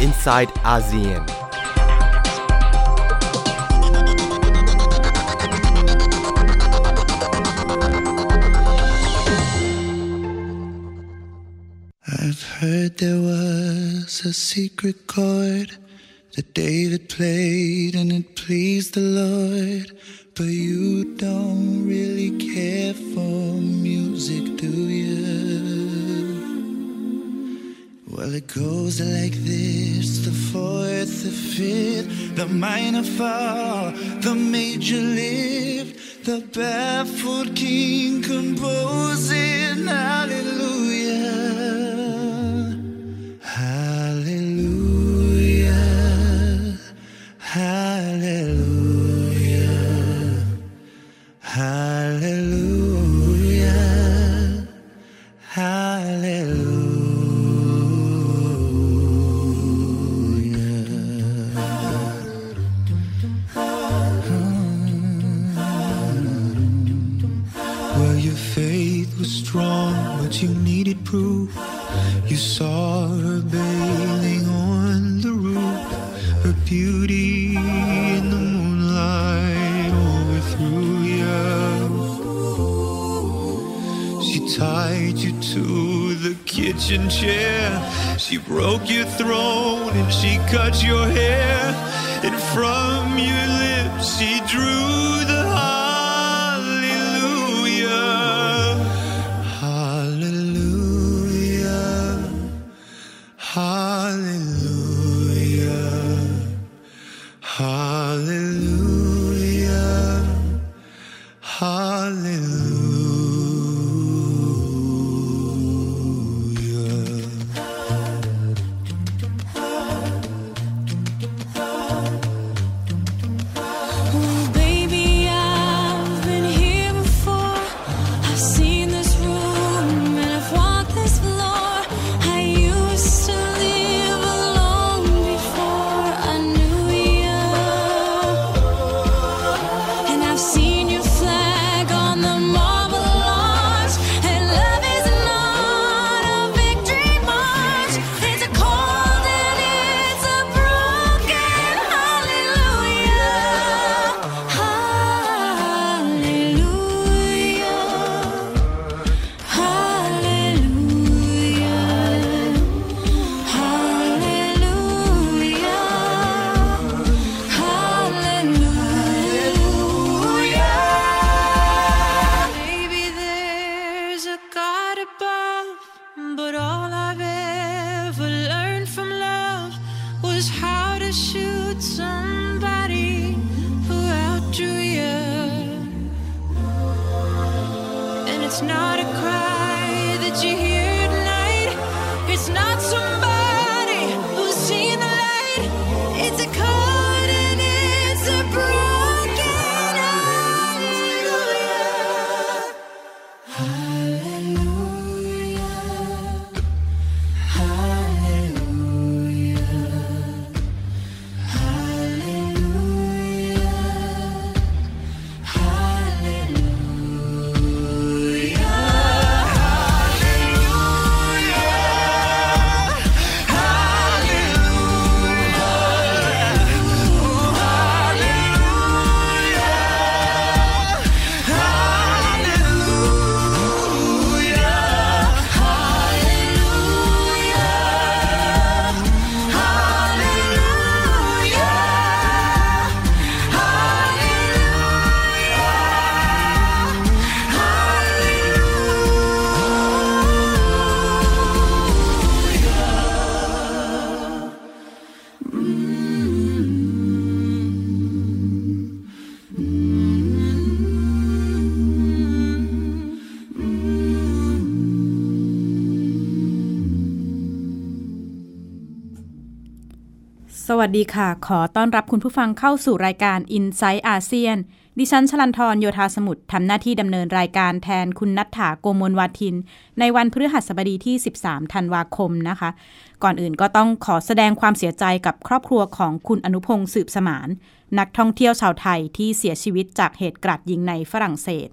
inside ASEAN. I've heard there was a secret chord that David played and it pleased the Lord. But you don't really care for music, do you? Well, it goes like this the fourth, the fifth, the minor fall, the major lift, the baffled king composing. Hallelujah. Hallelujah. Hallelujah. Broke your throne and she cut your hair. And from your lips she drew วัสดีค่ะ ขอต้อนรับคุณผู้ฟังเข้าสู่รายการ i n s i ซต์อาเซียน ดิฉันชลันทรโยธาสมุทรทำหน้าที่ดำเนินรายการแทนคุณนัฐถาโกมลวาทิน ในวันพฤหัสบดีที่ 13 ธันวาคมนะคะ ก่อนอื่นก็ต้องขอแสดงความเสียใจกับครอบครัวของคุณอนุพงศ์สืบสมาน นักท่องเที่ยวชาวไทยที่เสียชีวิตจากเหตุกราดยิงในฝรั่งเศส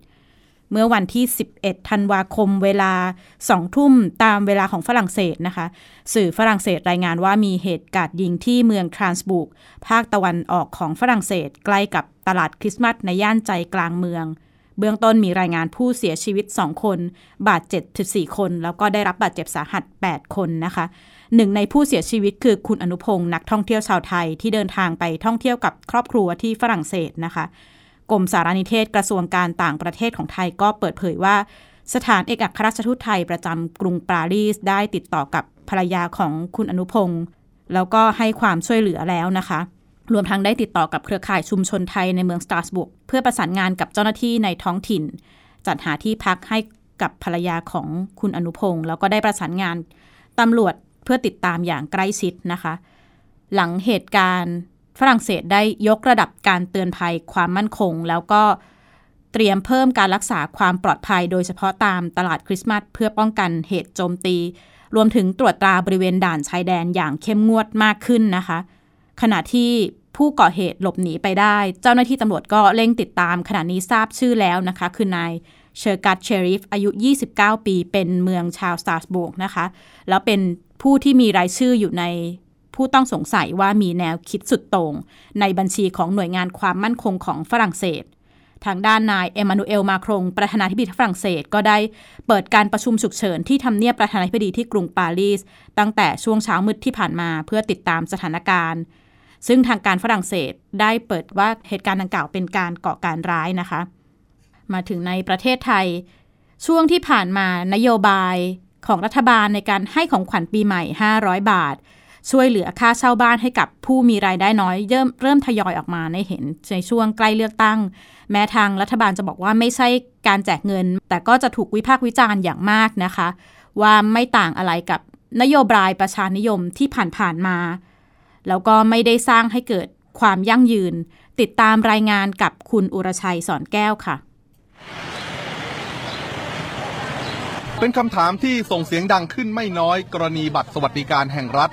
เมื่อวันที่ 11 ธันวาคมเวลา 2 ทุ่มตามเวลาของฝรั่งเศสนะคะ สื่อฝรั่งเศสรายงานว่ามีเหตุการณ์ยิงที่เมืองทรานส์บุกภาคตะวันออกของฝรั่งเศส ใกล้กับตลาดคริสต์มาสในย่านใจกลางเมือง เบื้องต้นมีรายงานผู้เสียชีวิต 2 คน บาดเจ็บถึง4คน แล้วก็ได้รับบาดเจ็บสาหัส 8 คนนะคะหนึ่งในผู้เสียชีวิตคือคุณอนุพงศ์นักท่องเที่ยวชาวไทยที่เดินทางไปท่องเที่ยวกับครอบครัวที่ฝรั่งเศสนะคะ กรมสารนิเทศกระทรวงการต่างประเทศของไทยก็เปิดเผยว่า สถานเอกอัครราชทูตไทยประจำกรุงปารีสได้ติดต่อกับภรรยาของคุณอนุพงศ์แล้วก็ให้ความช่วยเหลือแล้วนะคะ รวมทั้งได้ติดต่อกับเครือข่ายชุมชนไทยในเมืองสตราสบุกเพื่อประสานงานกับเจ้าหน้าที่ในท้องถิ่น จัดหาที่พักให้กับภรรยาของคุณอนุพงศ์แล้วก็ได้ประสานงานตำรวจเพื่อติดตามอย่างใกล้ชิดนะคะ หลังเหตุการณ์ ฝรั่งเศสได้ยกระดับการเตือนภัยความมั่นคง แล้วก็เตรียมเพิ่มการรักษาความปลอดภัย โดยเฉพาะตามตลาดคริสต์มาสเพื่อป้องกันเหตุโจมตี รวมถึงตรวจตราบริเวณด่านชายแดนอย่างเข้มงวดมากขึ้นนะคะ ขณะที่ผู้ก่อเหตุหลบหนีไปได้ เจ้าหน้าที่ตำรวจก็เร่งติดตามขณะนี้ทราบชื่อแล้วนะคะ คือนายเชอร์กัตเชริฟอายุ 29 ปี เป็นชาวเมืองสตราสบูร์กนะคะ แล้วเป็นผู้ที่มีรายชื่ออยู่ใน ผู้ต้องสงสัยว่ามีแนวคิดสุดโต่งในบัญชีของหน่วยงานความมั่นคงของฝรั่งเศส ทางด้านนายเอมานูเอลมาครงประธานาธิบดีฝรั่งเศสก็ได้เปิดการประชุมฉุกเฉินที่ทำเนียบประธานาธิบดีที่กรุงปารีส ตั้งแต่ช่วงเช้ามืดที่ผ่านมาเพื่อติดตามสถานการณ์ ซึ่งทางการฝรั่งเศสได้เปิดว่าเหตุการณ์ดังกล่าวเป็นการก่อการร้ายนะคะ มาถึงในประเทศไทย ช่วงที่ผ่านมานโยบายของรัฐบาลในการให้ของขวัญปีใหม่ 500 บาท ช่วยเหลือค่าเช่าบ้านให้กับผู้มีรายได้น้อยเริ่มเริ่มทยอยออกมาในเห็นในช่วงใกล้เลือกตั้ง แม้ทางรัฐบาลจะบอกว่าไม่ใช่การแจกเงิน แต่ก็จะถูกวิพากษ์วิจารณ์อย่างมากนะคะ ว่าไม่ต่างอะไรกับนโยบายประชานิยมที่ผ่านๆมา แล้วก็ไม่ได้สร้างให้เกิดความยั่งยืน ติดตามรายงานกับคุณอุรชัยสอนแก้วค่ะ เป็นคำถามที่ส่งเสียงดังขึ้นไม่น้อยกรณีบัตรสวัสดิการแห่งรัฐ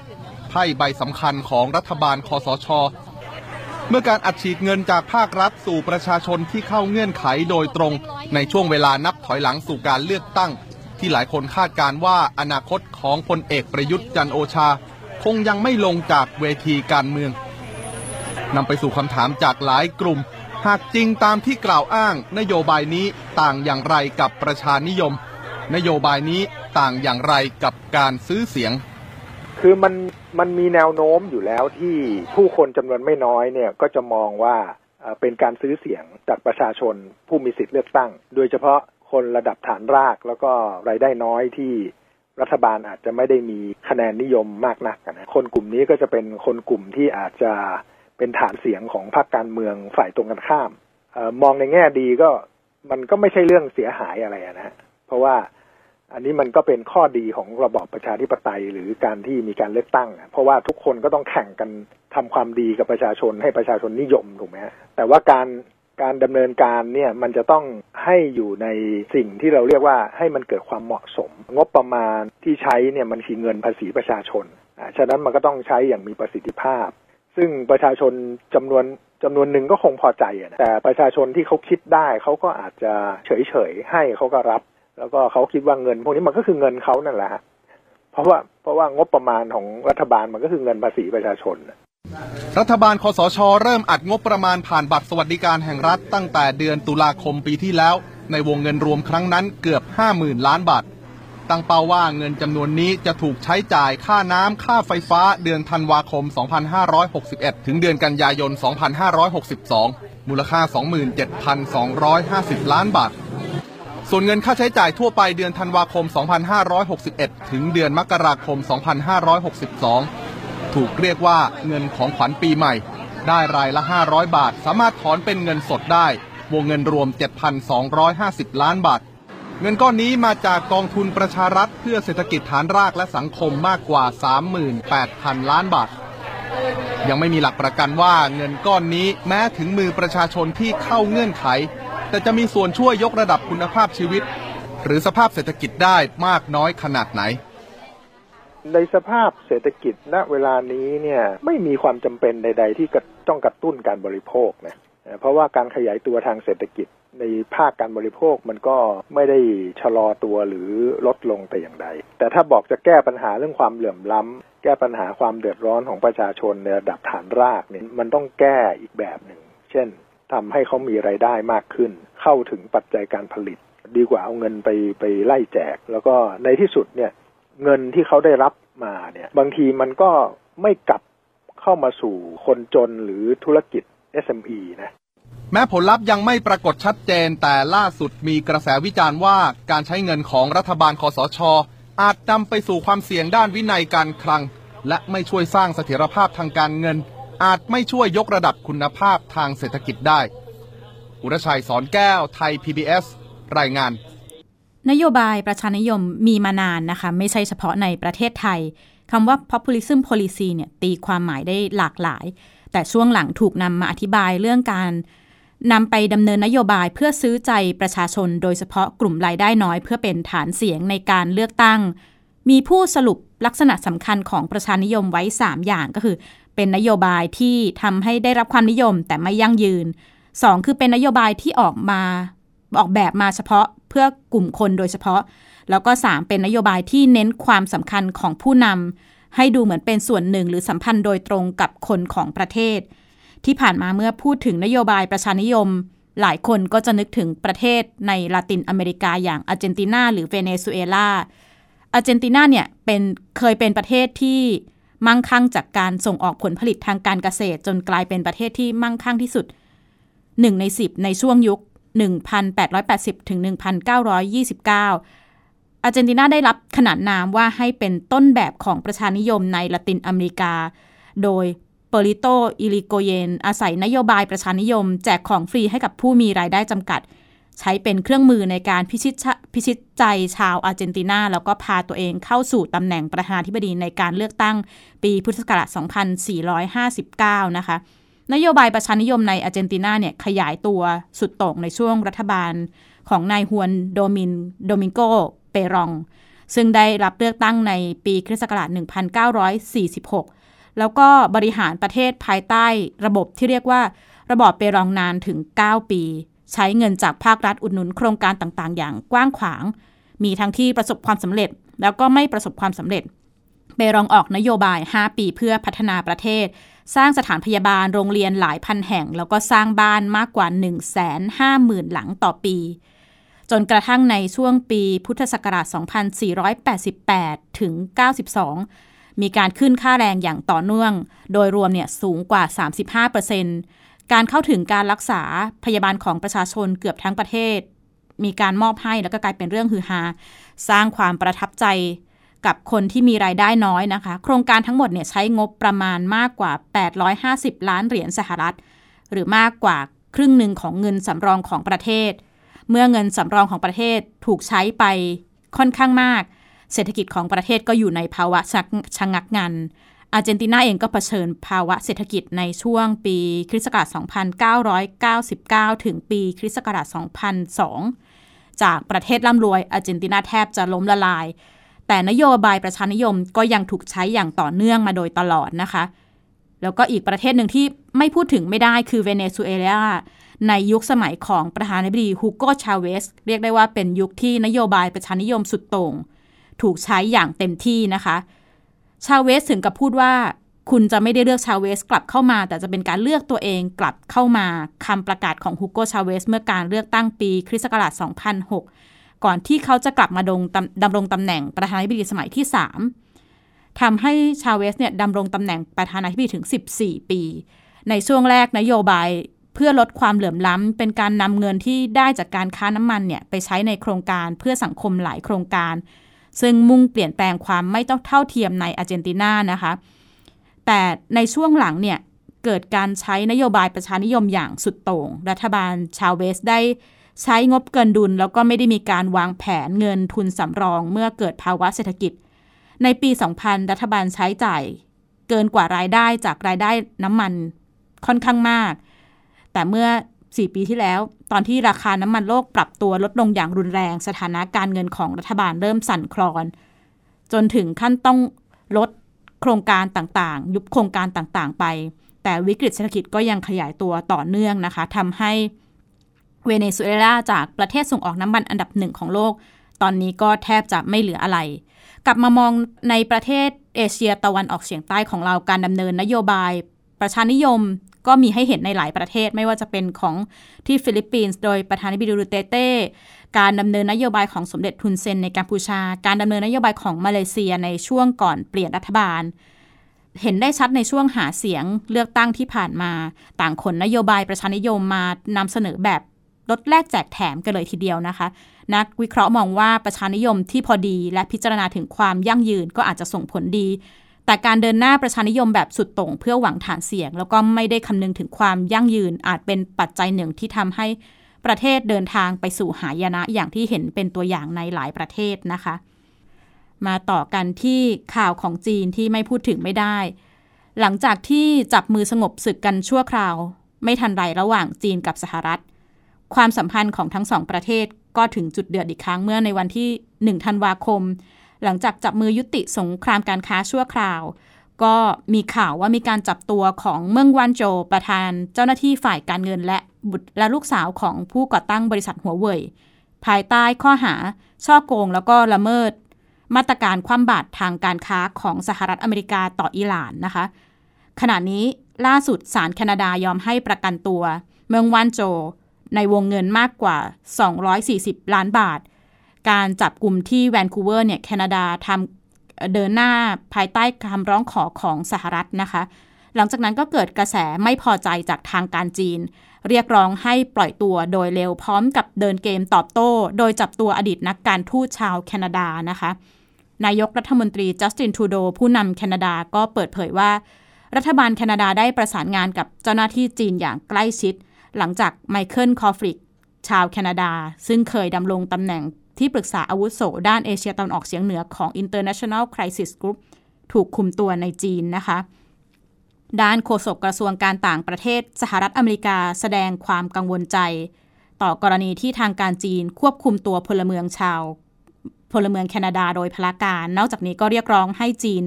พ่ใบสำคัญของรัฐบาลคอสช เมื่อการอัดฉีดเงินจากภาครัฐสู่ประชาชนที่เข้าเงื่อนไขโดยตรง ในช่วงเวลานับถอยหลังสู่การเลือกตั้ง ที่หลายคนคาดการว่าอนาคตของพลเอกประยุทธ์จันโอชา คงยังไม่ลงจากเวทีการเมืองนำไปสู่คำถามจากหลายกลุ่ม หากจริงตามที่กล่าวอ้าง นโยบายนี้ต่างอย่างไรกับประชานิยม นโยบายนี้ต่างอย่างไรกับการซื้อเสียง คือมันมันมีแนวโน้มอยู่แล้วที่ผู้คนจำนวนไม่น้อยเนี่ยก็จะมองว่าเป็นการซื้อเสียงจากประชาชนผู้มีสิทธิ์เลือกตั้ง โดยเฉพาะคนระดับฐานรากแล้วก็รายได้น้อยที่รัฐบาลอาจจะไม่ได้มีคะแนนนิยมมากนักนะคนกลุ่มนี้ก็จะเป็นคนกลุ่มที่อาจจะเป็นฐานเสียงของพรรคการเมืองฝ่ายตรงกันข้ามออมองในแง่ดีก็มันก็ไม่ใช่เรื่องเสียหายอะไรนะเพราะว่า อันนี้มันก็เป็นข้อดีของระบอบประชาธิปไตยหรือการที่มีการเลือกตั้ง เพราะว่าทุกคนก็ต้องแข่งกันทำความดีกับประชาชนให้ประชาชนนิยมถูกไหมฮะแต่ว่าการการดำเนินการเนี่ยมันจะต้องให้อยู่ในสิ่งที่เราเรียกว่าให้มันเกิดความเหมาะสม งบประมาณที่ใช้เนี่ยมันคือเงินภาษีประชาชนอ่าฉะนั้นมันก็ต้องใช้อย่างมีประสิทธิภาพ ซึ่งประชาชนจำนวนจำนวนหนึ่งก็คงพอใจนะแต่ประชาชนที่เขาคิดได้เขาก็อาจจะเฉยๆให้เขาก็รับ แล้วก็เขาคิดว่าเงิน พวกนี้มันก็คือเงินเขานั่นแหละฮะเพราะว่าเพราะว่างบประมาณของรัฐบาลมันก็คือเงินภาษีประชาชน รัฐบาลคอสช เริ่มอัดงบประมาณผ่านบัตรสวัสดิการแห่งรัฐตั้งแต่เดือนตุลาคมปีที่แล้ว ในวงเงินรวมครั้งนั้นเกือบ 50,000 ล้านบาทตั้งเป้าว่าเงินจำนวนนี้จะถูกใช้จ่ายค่าน้ำค่าไฟฟ้าเดือนธันวาคม 2561 ถึงเดือนกันยายน 2562 มูลค่า 27,250 ล้านบาท ส่วนเงินค่าใช้จ่ายทั่วไปเดือนธันวาคม 2561 ถึงเดือนมกราคม 2562 ถูกเรียกว่าเงินของขวัญปีใหม่ ได้รายละ 500 บาท สามารถถอนเป็นเงินสดได้ วงเงินรวม 7,250 ล้านบาท เงินก้อนนี้มาจากกองทุนประชารัฐ เพื่อเศรษฐกิจฐานรากและสังคมมากกว่า 38,000 ล้านบาทยังไม่มีหลักประกันว่าเงินก้อนนี้แม้ถึงมือประชาชนที่เข้าเงื่อนไข แต่จะมีส่วนช่วยยกระดับคุณภาพชีวิต หรือสภาพเศรษฐกิจได้มากน้อยขนาดไหน ในสภาพเศรษฐกิจณเวลานี้เนี่ยไม่มีความจำเป็นใด ๆ ที่กระต้องกระตุ้นการบริโภคนะเอ่อเพราะว่าการขยายตัวทางเศรษฐกิจในภาคการบริโภคมันก็ไม่ได้ชะลอตัวหรือลดลงแต่อย่างใด แต่ถ้าบอกจะแก้ปัญหาเรื่องความเหลื่อมล้ำแก้ปัญหาความเดือดร้อนของประชาชนในระดับฐานรากเนี่ยมันต้องแก้อีกแบบหนึ่ง เช่น ทำให้เขามีไรายได้มากขึ้น เข้าถึงปัจจัยการผลิต ดีกว่าเอาเงินไปไปไล่แจก แล้วก็ในที่สุดเนี่ยเงินที่เขาได้รับมาเนี่ยบางทีมันก็ไม่กลับเข้ามาสู่คนจนหรือธุรกิจ SME นะแม้ผลลัพธ์ยังไม่ปรากฏชัดเจนแต่ล่าสุดมีกระแสวิจารณ์ว่าการใช้เงินของรัฐบาลคอสช อาจนำไปสู่ความเสี่ยงด้านวินัยการคลัง และไม่ช่วยสร้างเสถียรภาพทางการเงิน อาจไม่ช่วยยกระดับคุณภาพทางเศรษฐกิจได้ อุรชัยสอนแก้วไทย PBS รายงาน นโยบายประชานิยมมีมานานนะคะ ไม่ใช่เฉพาะในประเทศไทยคำว่า populism policy เนี่ยตีความหมายได้หลากหลาย แต่ช่วงหลังถูกนำมาอธิบายเรื่องการนำไปดำเนินนโยบายเพื่อซื้อใจประชาชน โดยเฉพาะกลุ่มรายได้น้อยเพื่อเป็นฐานเสียงในการเลือกตั้ง มีผู้สรุป ลักษณะสำคัญของประชานิยมไว้ 3 อย่างก็คือ เป็นนโยบายที่ทำให้ได้รับความนิยมแต่ไม่ยั่งยืน 2 คือเป็นนโยบายที่ออกมาออกแบบมาเฉพาะเพื่อกลุ่มคนโดยเฉพาะ แล้วก็ 3 เป็นนโยบายที่เน้นความสำคัญของผู้นำให้ดูเหมือนเป็นส่วนหนึ่งหรือสัมพันธ์โดยตรงกับคนของประเทศ ที่ผ่านมาเมื่อพูดถึงนโยบายประชานิยม หลายคนก็จะนึกถึงประเทศในลาตินอเมริกาอย่างอาร์เจนตินาหรือเวเนซุเอลา อาร์เจนตินาเนี่ยเป็นเคยเป็นประเทศที่มั่งคั่งจากการส่งออกผลผลิตทางการเกษตร จนกลายเป็นประเทศที่มั่งคั่งที่สุด 1 ใน 10 ในช่วงยุค 1880 ถึง 1929 อาร์เจนตินาได้รับขนานนามว่าให้เป็นต้นแบบของประชานิยมในละตินอเมริกา โดยอิโปลิโตอิริโกเยน อาศัยนโยบายประชานิยม แจกของฟรีให้กับผู้มีรายได้จำกัด ใช้เป็นเครื่องมือในการพิชิตพิชิตใจชาวอาร์เจนตินา แล้วก็พาตัวเองเข้าสู่ตำแหน่งประธานาธิบดีในการเลือกตั้งปีพุทธศักราช 2459 นะคะ นโยบายประชานิยมในอาร์เจนตินาเนี่ยขยายตัวสุดโต่งในช่วงรัฐบาลของนายฮวนโดมินโดมิงโกเปรอง ซึ่งได้รับเลือกตั้งในปีคริสต์ศักราช 1946 แล้วก็บริหารประเทศภายใต้ระบบที่เรียกว่าระบอบเปรองนานถึง 9 ปี ใช้เงินจากภาครัฐอุดหนุนโครงการต่างๆ อย่างกว้างขวาง มีทั้งที่ประสบความสำเร็จ แล้วก็ไม่ประสบความสำเร็จเปรองออกนโยบาย 5 ปีเพื่อพัฒนาประเทศ สร้างสถานพยาบาลโรงเรียนหลายพันแห่ง แล้วก็สร้างบ้านมากกว่า 1 5 0 0 0 0 หลังต่อปี จนกระทั่งในช่วงปีพุทธศักราช 2488 ถึง 92 มีการขึ้นค่าแรงอย่างต่อเนื่อง โดยรวมเนี่ยสูงกว่า 35% การเข้าถึงการรักษาพยาบาลของประชาชนเกือบทั้งประเทศ มีการมอบให้แล้วก็กลายเป็นเรื่องฮือฮาสร้างความประทับใจกับคนที่มีรายได้น้อยนะคะ โครงการทั้งหมดเนี่ยใช้งบประมาณมากกว่า 850 ล้านเหรียญสหรัฐ หรือมากกว่าครึ่งหนึ่งของเงินสำรองของประเทศ เมื่อเงินสำรองของประเทศถูกใช้ไปค่อนข้างมาก เศรษฐกิจของประเทศก็อยู่ในภาวะชะงักงัน อาร์เจนตินาเองก็เผชิญภาวะเศรษฐกิจในช่วงปีคริสต์ศักราช 2999 ถึงปีคริสต์ศักราช 2002 จากประเทศร่ำรวยอาร์เจนตินาแทบจะล้มละลาย แต่นโยบายประชานิยมก็ยังถูกใช้อย่างต่อเนื่องมาโดยตลอดนะคะ แล้วก็อีกประเทศหนึ่งที่ไม่พูดถึงไม่ได้คือเวเนซุเอลาในยุคสมัยของประธานาธิบดีฮูโกชาเวสเรียกได้ว่าเป็นยุคที่นโยบายประชานิยมสุดโต่งถูกใช้อย่างเต็มที่นะคะ ชาเวสถึงกับพูดว่า คุณจะไม่ได้เลือกชาเวสกลับเข้ามา แต่จะเป็นการเลือกตัวเองกลับเข้ามาคำประกาศของฮูโกชาเวสเมื่อการเลือกตั้งปีคริสต์ศักราช 2006 ก่อนที่เขาจะกลับมาดงตำรงตำแหน่งประธานาธิบดีสมัยที่ 3ทำให้ชาเวสเนี่ยดำรงตำแหน่งประธานาธิบดีถึง 14 ปี ในช่วงแรกนโยบายเพื่อลดความเหลื่อมล้ำ เป็นการนำเงินที่ได้จากการค้าน้ำมันเนี่ยไปใช้ในโครงการเพื่อสังคมหลายโครงการ ซึ่งมุ่งเปลี่ยนแปลงความไม่ต้องเท่าเทียมในอาร์เจนตินานะคะ แต่ในช่วงหลังเนี่ยเกิดการใช้นโยบายประชานิยมอย่างสุดโต่ง รัฐบาลชาเวสได้ใช้งบเกินดุล แล้วก็ไม่ได้มีการวางแผนเงินทุนสำรองเมื่อเกิดภาวะเศรษฐกิจ ในปี 2000 รัฐบาลใช้จ่ายเกินกว่ารายได้จากรายได้น้ำมันค่อนข้างมาก แต่เมื่อ 4 ปีที่แล้ว ตอนที่ราคาน้ำมันโลกปรับตัวลดลงอย่างรุนแรง สถานะการเงินของรัฐบาลเริ่มสั่นคลอน จนถึงขั้นต้องลดโครงการต่างๆ ยุบโครงการต่างๆ ไป แต่วิกฤตเศรษฐกิจก็ยังขยายตัวต่อเนื่องนะคะทำให้เวเนซุเอลาจากประเทศส่งออกน้ำมันอันดับหนึ่งของโลก ตอนนี้ก็แทบจะไม่เหลืออะไร กลับมามองในประเทศเอเชียตะวันออกเฉียงใต้ของเราการดำเนินนโยบาย ประชานิยมก็มีให้เห็นในหลายประเทศไม่ว่าจะเป็นของที่ฟิลิปปินส์โดยประธานาธิบดีดูเตเต้การดำเนินนโยบายของสมเด็จทุนเซนในกัมพูชา การดำเนินนโยบายของมาเลเซียในช่วงก่อนเปลี่ยนรัฐบาล เห็นได้ชัดในช่วงหาเสียงเลือกตั้งที่ผ่านมา ต่างขนนโยบายประชานิยมมานำเสนอแบบลดแลกแจกแถมกันเลยทีเดียวนะคะ นักวิเคราะห์มองว่าประชานิยมที่พอดีและพิจารณาถึงความยั่งยืนก็อาจจะส่งผลดี แต่การเดินหน้าประชานิยมแบบสุดโต่งเพื่อหวังฐานเสียง แล้วก็ไม่ได้คำนึงถึงความยั่งยืนอาจเป็นปัจจัยหนึ่งที่ทำให้ประเทศเดินทางไปสู่หายนะอย่างที่เห็นเป็นตัวอย่างในหลายประเทศนะคะ มาต่อกันที่ข่าวของจีนที่ไม่พูดถึงไม่ได้ หลังจากที่จับมือสงบศึกกันชั่วคราว ไม่ทันไรระหว่างจีนกับสหรัฐ ความสัมพันธ์ของทั้งสองประเทศก็ถึงจุดเดือดอีกครั้งเมื่อในวันที่ 1 ธันวาคม หลังจากจับมือยุติสงครามการค้าชั่วคราว ก็มีข่าวว่ามีการจับตัวของเมืองวานโจประธานเจ้าหน้าที่ฝ่ายการเงินและบุตรและลูกสาวของผู้ก่อตั้งบริษัทหัวเว่ยภายใต้ข้อหาช่อโกงแล้วก็ละเมิด มาตรการคว่ำบาตรทางการค้าของสหรัฐอเมริกาต่ออิหร่านนะคะ ขณะนี้ล่าสุดศาลแคนาดายอมให้ประกันตัว เมืองวานโจ ในวงเงินมากกว่า 240 ล้านบาท การจับกลุ่มที่แวนคูเวอร์เนี่ยแคนาดาทำเดินหน้าภายใต้คำร้องขอของสหรัฐนะคะ หลังจากนั้นก็เกิดกระแสไม่พอใจจากทางการจีน เรียกร้องให้ปล่อยตัวโดยเร็วพร้อมกับเดินเกมตอบโต้ โดยจับตัวอดีตนักการทูตชาวแคนาดานะคะ นายกรัฐมนตรีจัสตินทรูโดผู้นำแคนาดาก็เปิดเผยว่า รัฐบาลแคนาดาได้ประสานงานกับเจ้าหน้าที่จีนอย่างใกล้ชิด หลังจากไมเคิลคอฟริกชาวแคนาดา ซึ่งเคยดำรงตำแหน่ง ที่ปรึกษาอาวุโสด้านเอเชียตะวันออกเฉียงเหนือของ International Crisis Group ถูกคุมตัวในจีนนะคะ ด้านโฆษกกระทรวงการต่างประเทศสหรัฐอเมริกาแสดงความกังวลใจ ต่อกรณีที่ทางการจีนควบคุมตัวพลเมืองชาว พลเมืองแคนาดาโดยพลาการ นอกจากนี้ก็เรียกร้องให้จีน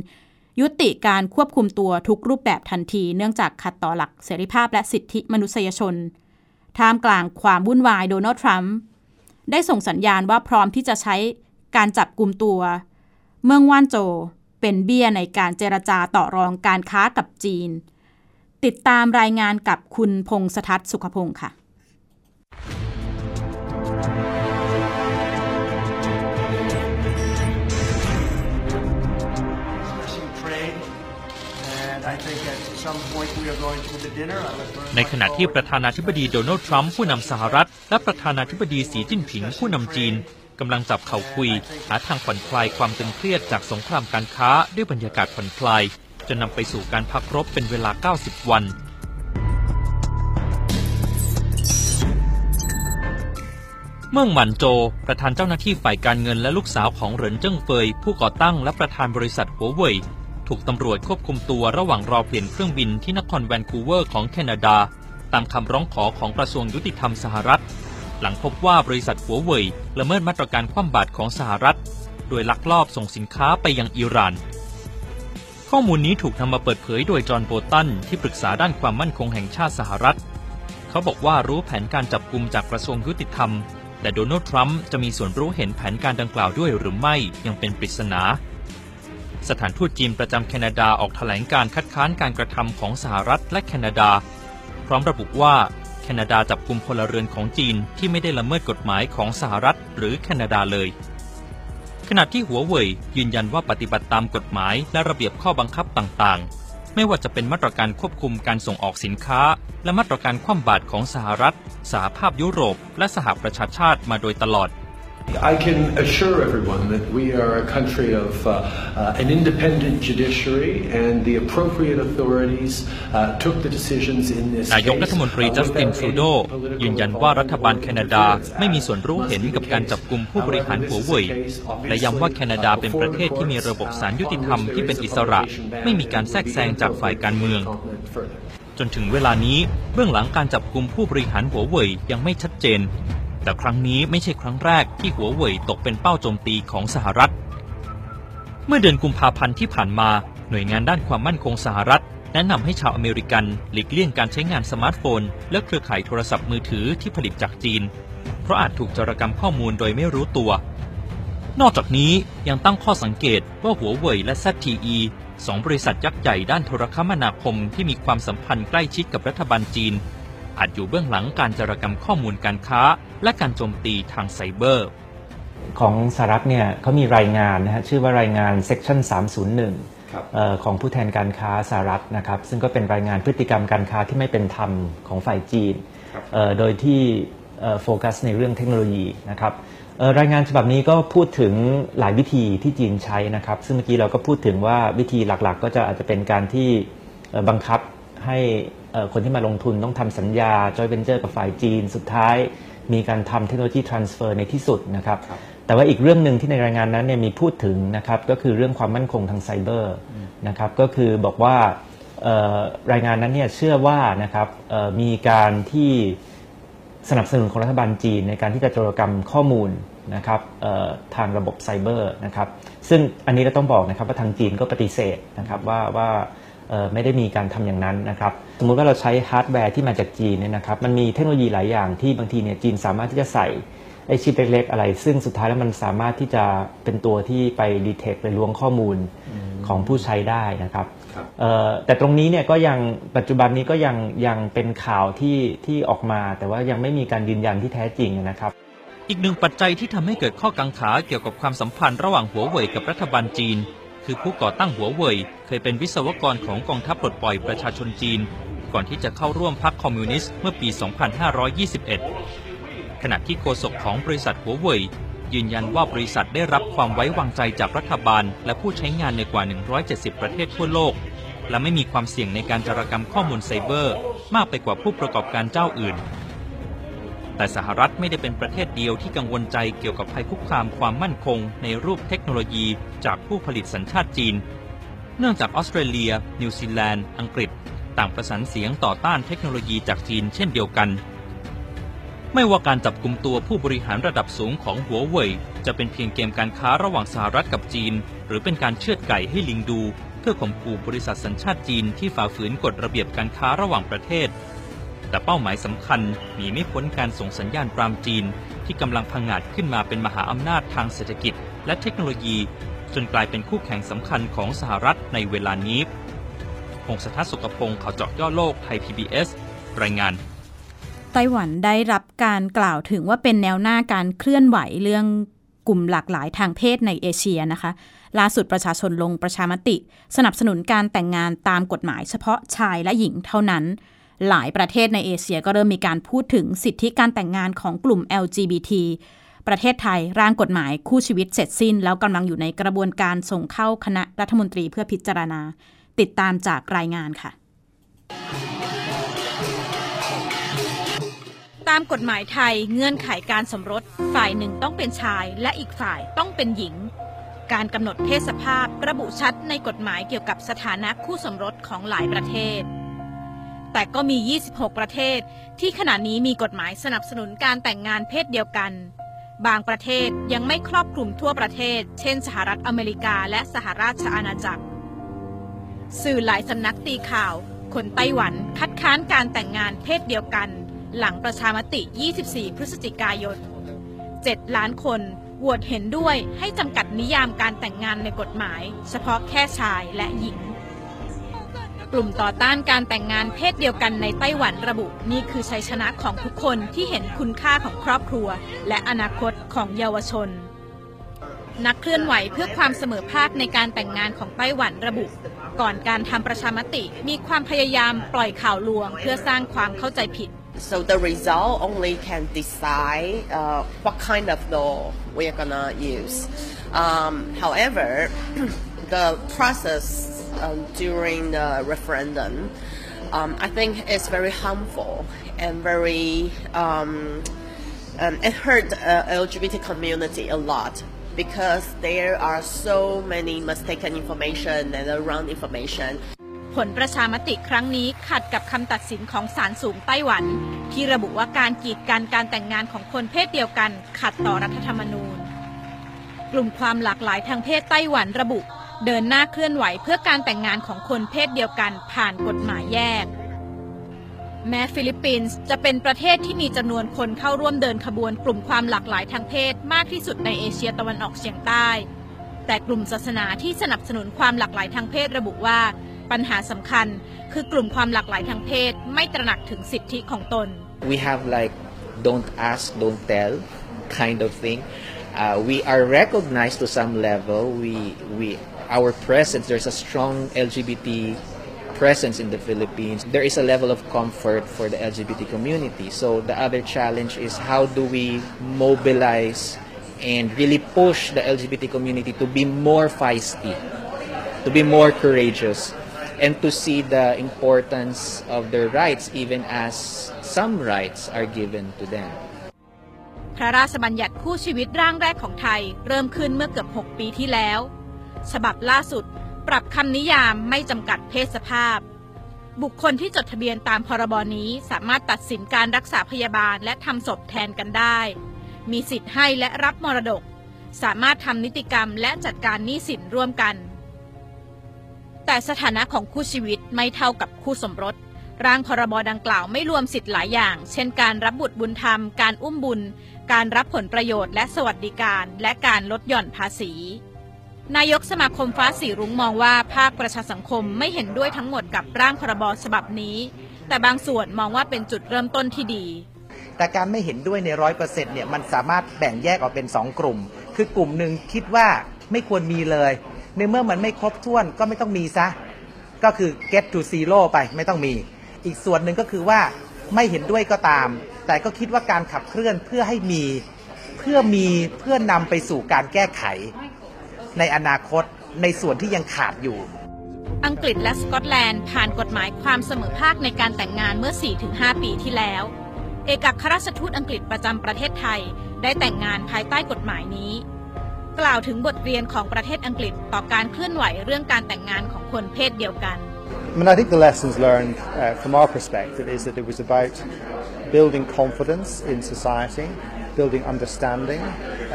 ยุติการควบคุมตัวทุกรูปแบบทันที เนื่องจากขัดต่อหลักเสรีภาพและสิทธิมนุษยชนท่ามกลางความวุ่นวายโดนัลด์ทรัมป์ ได้ส่งสัญญาณว่าพร้อมที่จะใช้การจับกลุ่มตัว เมืองว่านโจเป็นเบี้ยในการเจรจาต่อรองการค้ากับจีน ติดตามรายงานกับคุณพงษ์สทัศน์สุขพงศ์ค่ะ ในขณะที่ประธานาธิบดีโดนัลด์ทรัมป์ผู้นำสหรัฐ และประธานาธิบดีสีจิ้นผิงผู้นำจีนกำลังจับเข่าคุย หาทางผ่อนคลายความตึงเครียดจากสงครามการค้าด้วยบรรยากาศผ่อนคลายจนนำไปสู่การพักรบเป็นเวลา 90 วัน เมื่องหมันโจ ประธานเจ้าหน้าที่ฝ่ายการเงินและลูกสาวของเหรินเจิ้งเฟย ผู้ก่อตั้งและประธานบริษัทหัวเว่ย ถูกตำรวจควบคุมตัวระหว่างรอเปลี่ยนเครื่องบินที่นครแวนคูเวอร์ของแคนาดา ตามคำร้องขอของกระทรวงยุติธรรมสหรัฐ หลังพบว่าบริษัทหัวเว่ยละเมิดมาตรการคว่ำบาตรของสหรัฐ โดยลักลอบส่งสินค้าไปยังอิหร่าน ข้อมูลนี้ถูกนำมาเปิดเผยโดยจอห์นโบตันที่ปรึกษาด้านความมั่นคงแห่งชาติสหรัฐ เขาบอกว่ารู้แผนการจับกลุ่มจากกระทรวงยุติธรรม แต่โดนัลด์ทรัมป์จะมีส่วนรู้เห็นแผนการดังกล่าวด้วยหรือไม่ยังเป็นปริศนา สถานทูตจีนประจำแคนาดาออกแถลงการคัดค้านการกระทำของสหรัฐและแคนาดา พร้อมระบุว่าแคนาดาจับกลุ่มพลเรือนของจีนที่ไม่ได้ละเมิดกฎหมายของสหรัฐหรือแคนาดาเลย ขณะที่หัวเว่ยยืนยันว่าปฏิบัติตามกฎหมายและระเบียบข้อบังคับต่างๆ ไม่ว่าจะเป็นมาตรการควบคุมการส่งออกสินค้า และมาตรการคว่ำบาตรของสหรัฐ สหภาพยุโรป และสหประชาชาติมาโดยตลอด I can assure everyone that we are a country of uh, uh, an independent judiciary, and the appropriate authorities uh, took the decisions in this นายก case รัฐมนตรี uh, จัสติน without ทรู any โด political ยืนยันว่ารัฐบาล involvement. แคนาดา Clearly, ไม่มีส่วนรู้เห็นกับการจับกลุ่มผู้บริหารหัวเว่ยและย้ำว่าแคนาดาเป็นประเทศที่มีระบบศาลยุติธรรมที่เป็นอิสระ ไม่มีการแทรกแซงจากฝ่ายการเมือง จนถึงเวลานี้เบื้องหลังการจับกลุ่มผู้บริหารหัวเว่ยยังไม่ชัดเจน แต่ครั้งนี้ไม่ใช่ครั้งแรกที่หัวเว่ยตกเป็นเป้าโจมตีของสหรัฐ เมื่อเดือนกุมภาพันธ์ที่ผ่านมา หน่วยงานด้านความมั่นคงสหรัฐ แนะนำให้ชาวอเมริกันหลีกเลี่ยงการใช้งานสมาร์ทโฟน และเครือข่ายโทรศัพท์มือถือที่ผลิตจากจีน เพราะอาจถูกจารกรรมข้อมูลโดยไม่รู้ตัว นอกจากนี้ยังตั้งข้อสังเกตว่าหัวเว่ยและ ZTE สองบริษัทยักษ์ใหญ่ด้านโทรคมนาคมที่มีความสัมพันธ์ใกล้ชิดกับรัฐบาลจีน อาจอยู่เบื้องหลังการจารกรรมข้อมูลการค้า และการโจมตีทางไซเบอร์ ของสหรัฐเนี่ยเขามีรายงานนะฮะชื่อว่ารายงาน Section 301ครับเอ่อของผู้แทนการค้าสหรัฐนะครับซึ่งก็เป็นรายงานพฤติกรรมการค้าที่ไม่เป็นธรรมของฝ่ายจีนเอ่อโดยที่เอ่อโฟกัสในเรื่องเทคโนโลยีนะครับเอ่อรายงานฉบับนี้ก็พูดถึงหลายวิธีที่จีนใช้นะครับ ซึ่งเมื่อกี้เราก็พูดถึงว่าวิธีหลักๆ ก็จะอาจจะเป็นการที่เอ่อบังคับ ให้เอ่อคนที่มาลงทุนต้องทำสัญญา joint venture กับฝ่ายจีน สุดท้ายมีการทำเทคโนโลยี transfer ในที่สุดนะครับแต่ว่าอีกเรื่องหนึ่งที่ในรายงานนั้นเนี่ยมีพูดถึงนะครับก็คือเรื่องความมั่นคงทางไซเบอร์นะครับก็คือบอกว่าเอ่อรายงานนั้นเนี่ยเชื่อว่านะครับเอ่อมีการที่สนับสนุนของรัฐบาลจีนในการที่จะโจรกรรมข้อมูลนะครับเอ่อทางระบบไซเบอร์นะครับซึ่งอันนี้เราต้องบอกนะครับว่าทางจีนก็ปฏิเสธนะครับว่าว่าเอ่อ ไม่ได้มีการทำอย่างนั้นนะครับสมมุติว่าเราใช้ฮาร์ดแวร์ที่มาจากจีนเนี่ยนะครับมันมีเทคโนโลยีหลายอย่างที่บางทีเนี่ยจีนสามารถที่จะใส่ไอชิปเล็กๆอะไร ซึ่งสุดท้ายแล้วมันสามารถที่จะเป็นตัวที่ไป detect ไปล้วงข้อมูลของผู้ใช้ได้นะครับเอ่อแต่ตรงนี้เนี่ยก็ยังปัจจุบันนี้ก็ยังยังเป็นข่าวที่ที่ออกมา แต่ว่ายังไม่มีการยืนยันที่แท้จริงนะครับ อีกหนึ่งปัจจัยที่ทำให้เกิดข้อกังขาเกี่ยวกับความสัมพันธ์ระหว่างหัวเว่ยกับรัฐบาลจีน คือผู้ก่อตั้งหัวเว่ยเคยเป็นวิศวกรของกองทัพปลดปล่อยประชาชนจีน ก่อนที่จะเข้าร่วมพรรคคอมมิวนิสต์เมื่อปี 2521 ขณะที่โฆษกของบริษัทหัวเว่ยยืนยันว่าบริษัทได้รับความไว้วางใจจากรัฐบาล และผู้ใช้งานในกว่า 170 ประเทศทั่วโลก และไม่มีความเสี่ยงในการจารกรรมข้อมูลไซเบอร์ มากไปกว่าผู้ประกอบการเจ้าอื่น แต่สหรัฐไม่ได้เป็นประเทศเดียวที่กังวลใจเกี่ยวกับภัยคุกคามความมั่นคง ในรูปเทคโนโลยีจากผู้ผลิตสัญชาติจีน เนื่องจากออสเตรเลีย นิวซีแลนด์ อังกฤษ ต่างประสานเสียงต่อต้านเทคโนโลยีจากจีนเช่นเดียวกัน ไม่ว่าการจับกลุ่มตัวผู้บริหารระดับสูงของหัวเว่ยจะเป็นเพียงเกมการค้าระหว่างสหรัฐกับจีน หรือเป็นการเชือดไก่ให้ลิงดู เพื่อข่มขู่บริษัทสัญชาติจีนที่ฝ่าฝืนกฎระเบียบการค้าระหว่างประเทศ แต่เป้าหมายสำคัญหนีไม่พ้นการส่งสัญญาณปรามจีน ที่กำลังพังอาจขึ้นมาเป็นมหาอำนาจทางเศรษฐกิจ และเทคโนโลยี จนกลายเป็นคู่แข่งสำคัญของสหรัฐในเวลานี้พงศธรสุกพงศ์ข่าวเจาะย่อโลกไทย PBS รายงานไต้หวันได้รับการกล่าวถึงว่าเป็นแนวหน้าการเคลื่อนไหวเรื่องกลุ่มหลากหลายทางเพศในเอเชียนะคะ ล่าสุดประชาชนลงประชามติ สนับสนุนการแต่งงานตามกฎหมายเฉพาะชายและหญิงเท่านั้น หลายประเทศในเอเชียก็เริ่มมีการพูดถึงสิทธิการแต่งงานของกลุ่ม LGBT ประเทศไทยร่างกฎหมายคู่ชีวิตเสร็จสิ้น แล้วกำลังอยู่ในกระบวนการส่งเข้าคณะรัฐมนตรีเพื่อพิจารณา ติดตามจากรายงานค่ะ ตามกฎหมายไทยเงื่อนไขการสมรส ฝ่ายหนึ่งต้องเป็นชาย และอีกฝ่ายต้องเป็นหญิง การกำหนดเพศสภาพระบุชัดในกฎหมายเกี่ยวกับสถานะคู่สมรสของหลายประเทศ แต่ก็มี 26 ประเทศ ที่ขณะนี้มีกฎหมายสนับสนุนการแต่งงานเพศเดียวกัน บางประเทศยังไม่ครอบคลุมทั่วประเทศ เช่น สหรัฐอเมริกาและสหราชอาณาจักร สื่อหลายสำนักตีข่าว คนไต้หวันคัดค้านการแต่งงานเพศเดียวกัน หลังประชามติ 24 พฤศจิกายน 7 ล้านคนโหวตเห็นด้วยให้จำกัดนิยามการแต่งงานในกฎหมาย เฉพาะแค่ชายและหญิง กลุ่มต่อต้านการแต่งงานเพศเดียวกันในไต้หวันระบุ นี่คือชัยชนะของทุกคนที่เห็นคุณค่าของครอบครัว และอนาคตของเยาวชน นักเคลื่อนไหวเพื่อความเสมอภาคในการแต่งงานของไต้หวันระบุ ก่อนการทำประชามติมีความพยายามปล่อยข่าวลวง เพื่อสร้างความเข้าใจผิด So the result only can decide uh, what kind of law we are gonna use. Um, however, the process um, during the referendum, um, I think is very harmful and very. Um, um, it hurt uh, LGBT community a lot because there are so many mistaken information and wrong information. ผลประชามติครั้งนี้ขัดกับคำตัดสินของศาลสูงไต้หวัน ที่ระบุว่าการกีดกันการแต่งงานของคนเพศเดียวกัน ขัดต่อรัฐธรรมนูญ กลุ่มความหลากหลายทางเพศไต้หวันระบุ เดินหน้าเคลื่อนไหวเพื่อการแต่งงานของคนเพศเดียวกันผ่านกฎหมายแยก แม้ฟิลิปปินส์จะเป็นประเทศที่มีจำนวนคนเข้าร่วมเดินขบวนกลุ่มความหลากหลายทางเพศมากที่สุดในเอเชียตะวันออกเฉียงใต้ แต่กลุ่มศาสนาที่สนับสนุนความหลากหลายทางเพศระบุว่า ปัญหาสำคัญคือกลุ่มความหลากหลายทางเพศไม่ตระหนักถึงสิทธิของตน we have like don't ask, don't tell kind of thing. Uh, we are recognized to some level. We we our presence. There's a strong LGBT presence in the Philippines. There is a level of comfort for the LGBT community. So the other challenge is how do we mobilize and really push the LGBT community to be more feisty, to be more courageous, and to see the importance of their rights even as some rights are given to them. พระราชบัญญัติคู่ชีวิตร่างแรกของไทย เริ่มขึ้นเมื่อเกือบ 6 ปีที่แล้ว ฉบับล่าสุด ปรับคำนิยามไม่จำกัดเพศสภาพ บุคคลที่จดทะเบียนตามพรบนี้สามารถตัดสินการรักษาพยาบาลและทำศพแทนกันได้ มีสิทธิ์ให้และรับมรดก สามารถทำนิติกรรมและจัดการหนี้สินร่วมกัน แต่สถานะของคู่ชีวิตไม่เท่ากับคู่สมรสร่างพรบดังกล่าวไม่รวมสิทธิ์หลายอย่าง เช่นการรับบุตรบุญธรรม การอุ้มบุญ การรับผลประโยชน์และสวัสดิการ และการลดหย่อนภาษี นายกสมาคมฟ้าสีรุ้งมองว่าภาคประชาสังคมไม่เห็นด้วยทั้งหมดกับร่างพรบฉบับนี้ แต่บางส่วนมองว่าเป็นจุดเริ่มต้นที่ดี แต่การไม่เห็นด้วยในร้อยเปอร์เซ็นต์เนี่ยมันสามารถแบ่งแยกออกเป็น2กลุ่ม คือกลุ่มหนึ่งคิดว่าไม่ควรมีเลย ในเมื่อมันไม่ครบถ้วนก็ไม่ต้องมีซะ ก็คือ get to zero ไปไม่ต้องมี อีกส่วนหนึ่งก็คือว่าไม่เห็นด้วยก็ตาม แต่ก็คิดว่าการขับเคลื่อนเพื่อให้มี เพื่อมีเพื่อนำไปสู่การแก้ไข ในอนาคตในส่วนที่ยังขาดอยู่ อังกฤษและสกอตแลนด์ผ่านกฎหมายความเสมอภาคในการแต่งงานเมื่อ 4-5 ปีที่แล้ว เอกอัครราชทูตอังกฤษประจำประเทศไทย ได้แต่งงานภายใต้กฎหมายนี้ กล่าวถึงบทเรียนของประเทศอังกฤษต่อการเคลื่อนไหวเรื่องการแต่งงานของคนเพศเดียวกัน I mean, I think the lessons learned uh, from our perspective is that it was about building confidence in society, building understanding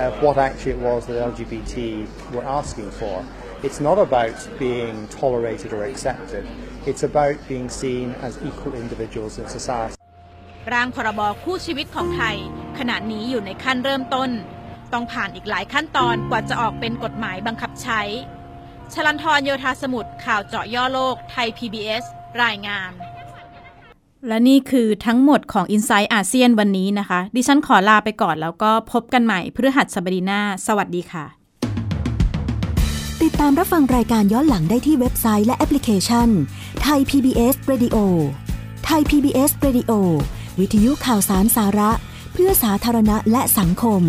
of what actually it was that LGBT were asking for. It's not about being tolerated or accepted. It's about being seen as equal individuals in society. ร่างพรบคู่ชีวิตของไทย ขณะนี้อยู่ในขั้นเริ่มต้น ต้องผ่านอีกหลายขั้นตอนกว่าจะออกเป็นกฎหมายบังคับใช้ ชลันทรโยธาสมุทรข่าวเจาะย่อโลก ไทย PBS รายงาน และนี่คือทั้งหมดของ i n s i ซต์อาเซียนวันนี้นะคะ ดิฉันขอลาไปก่อนแล้วก็พบกันใหม่พฤหัสบดีหน้า สวัสดีค่ะ ติดตามรับฟังรายการย้อนหลังได้ที่เว็บไซต์และแอปพลิเคชันไทย PBS Radio ไทย PBS Radio วิทยุข่าวสารสาระ เพื่อสาธารณะและสังคม